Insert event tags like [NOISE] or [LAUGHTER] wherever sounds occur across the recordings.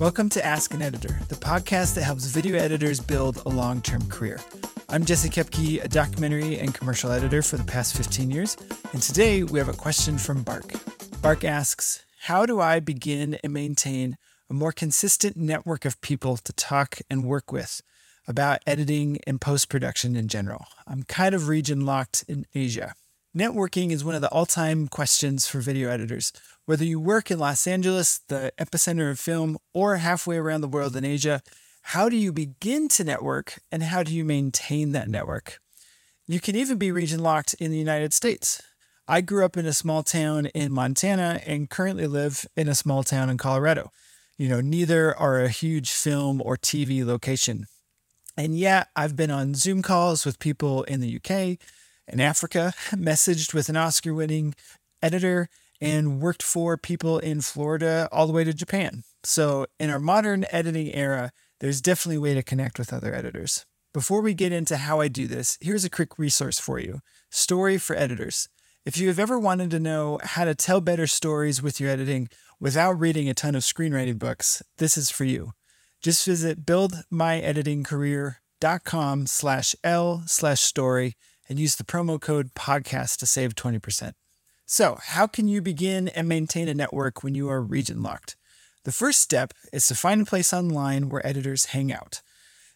Welcome to Ask an Editor, the podcast that helps video editors build a long term career. I'm Jesse Kepke, a documentary and commercial editor for the past 15 years, and today we have a question from Bark. Bark asks How do I begin and maintain a more consistent network of people to talk and work with about editing and post production in general? I'm kind of region locked in Asia. Networking is one of the all time questions for video editors. Whether you work in Los Angeles, the epicenter of film, or halfway around the world in Asia, how do you begin to network and how do you maintain that network? You can even be region locked in the United States. I grew up in a small town in Montana and currently live in a small town in Colorado. You know, neither are a huge film or TV location. And yet, I've been on Zoom calls with people in the UK, in Africa, messaged with an Oscar winning editor, and worked for people in Florida all the way to Japan. So, in our modern editing era, there's definitely a way to connect with other editors. Before we get into how I do this, here's a quick resource for you Story for Editors. If you have ever wanted to know how to tell better stories with your editing without reading a ton of screenwriting books, this is for you. Just visit buildmyeditingcareer.com slash L slash story and use the promo code podcast to save 20%. So, how can you begin and maintain a network when you are region locked? The first step is to find a place online where editors hang out.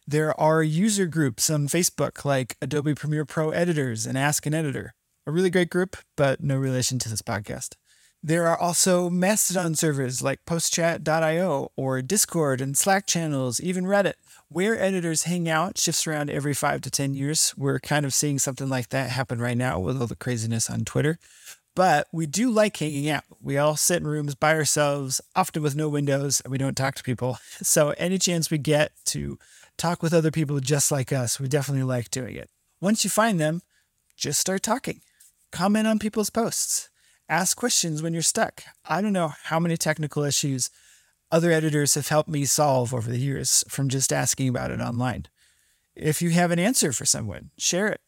There are user groups on Facebook like Adobe Premiere Pro Editors and Ask an Editor, a really great group, but no relation to this podcast. There are also Mastodon servers like postchat.io or Discord and Slack channels, even Reddit. Where editors hang out shifts around every five to 10 years. We're kind of seeing something like that happen right now with all the craziness on Twitter. But we do like hanging out. We all sit in rooms by ourselves, often with no windows, and we don't talk to people. [LAUGHS] So, any chance we get to talk with other people just like us, we definitely like doing it. Once you find them, just start talking. Comment on people's posts ask questions when you're stuck. I don't know how many technical issues other editors have helped me solve over the years from just asking about it online. If you have an answer for someone, share it.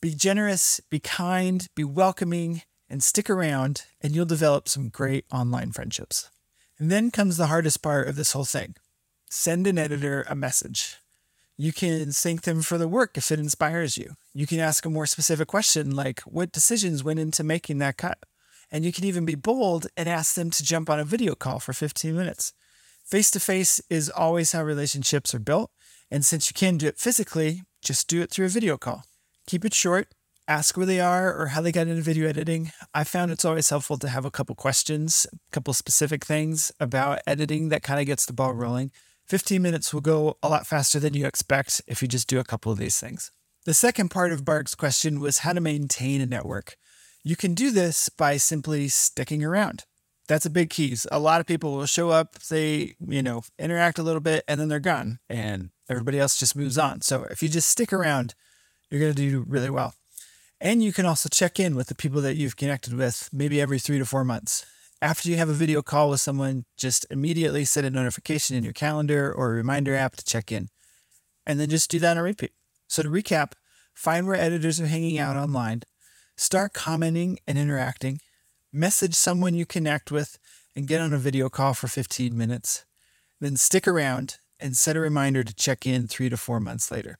Be generous, be kind, be welcoming, and stick around, and you'll develop some great online friendships. And then comes the hardest part of this whole thing send an editor a message. You can thank them for the work if it inspires you. You can ask a more specific question like, What decisions went into making that cut? And you can even be bold and ask them to jump on a video call for 15 minutes. Face to face is always how relationships are built. And since you can't do it physically, just do it through a video call. Keep it short, ask where they are or how they got into video editing. I found it's always helpful to have a couple questions, a couple specific things about editing that kind of gets the ball rolling. 15 minutes will go a lot faster than you expect if you just do a couple of these things. The second part of Bark's question was how to maintain a network. You can do this by simply sticking around. That's a big key. A lot of people will show up, they, you know, interact a little bit, and then they're gone, and everybody else just moves on. So if you just stick around, you're going to do really well. And you can also check in with the people that you've connected with maybe every three to four months. After you have a video call with someone, just immediately set a notification in your calendar or a reminder app to check in. And then just do that on repeat. So to recap, find where editors are hanging out online, Start commenting and interacting. Message someone you connect with and get on a video call for 15 minutes. Then stick around and set a reminder to check in three to four months later.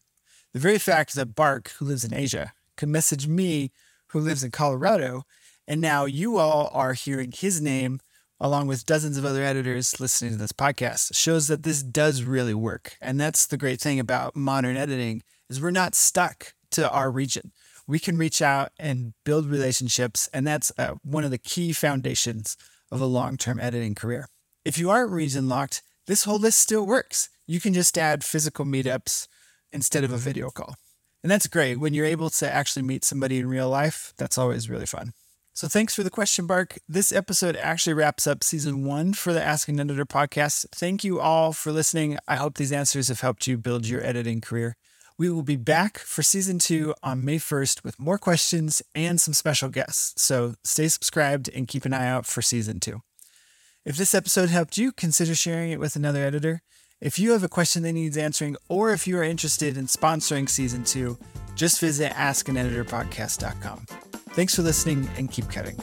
The very fact that Bark, who lives in Asia, can message me, who lives in Colorado, and now you all are hearing his name along with dozens of other editors listening to this podcast shows that this does really work. And that's the great thing about modern editing is we're not stuck to our region we can reach out and build relationships. And that's uh, one of the key foundations of a long term editing career. If you aren't region locked, this whole list still works. You can just add physical meetups instead of a video call. And that's great. When you're able to actually meet somebody in real life, that's always really fun. So thanks for the question, Bark. This episode actually wraps up season one for the Ask an Editor podcast. Thank you all for listening. I hope these answers have helped you build your editing career. We will be back for season two on May 1st with more questions and some special guests. So stay subscribed and keep an eye out for season two. If this episode helped you, consider sharing it with another editor. If you have a question that needs answering, or if you are interested in sponsoring season two, just visit askaneditorpodcast.com. Thanks for listening and keep cutting.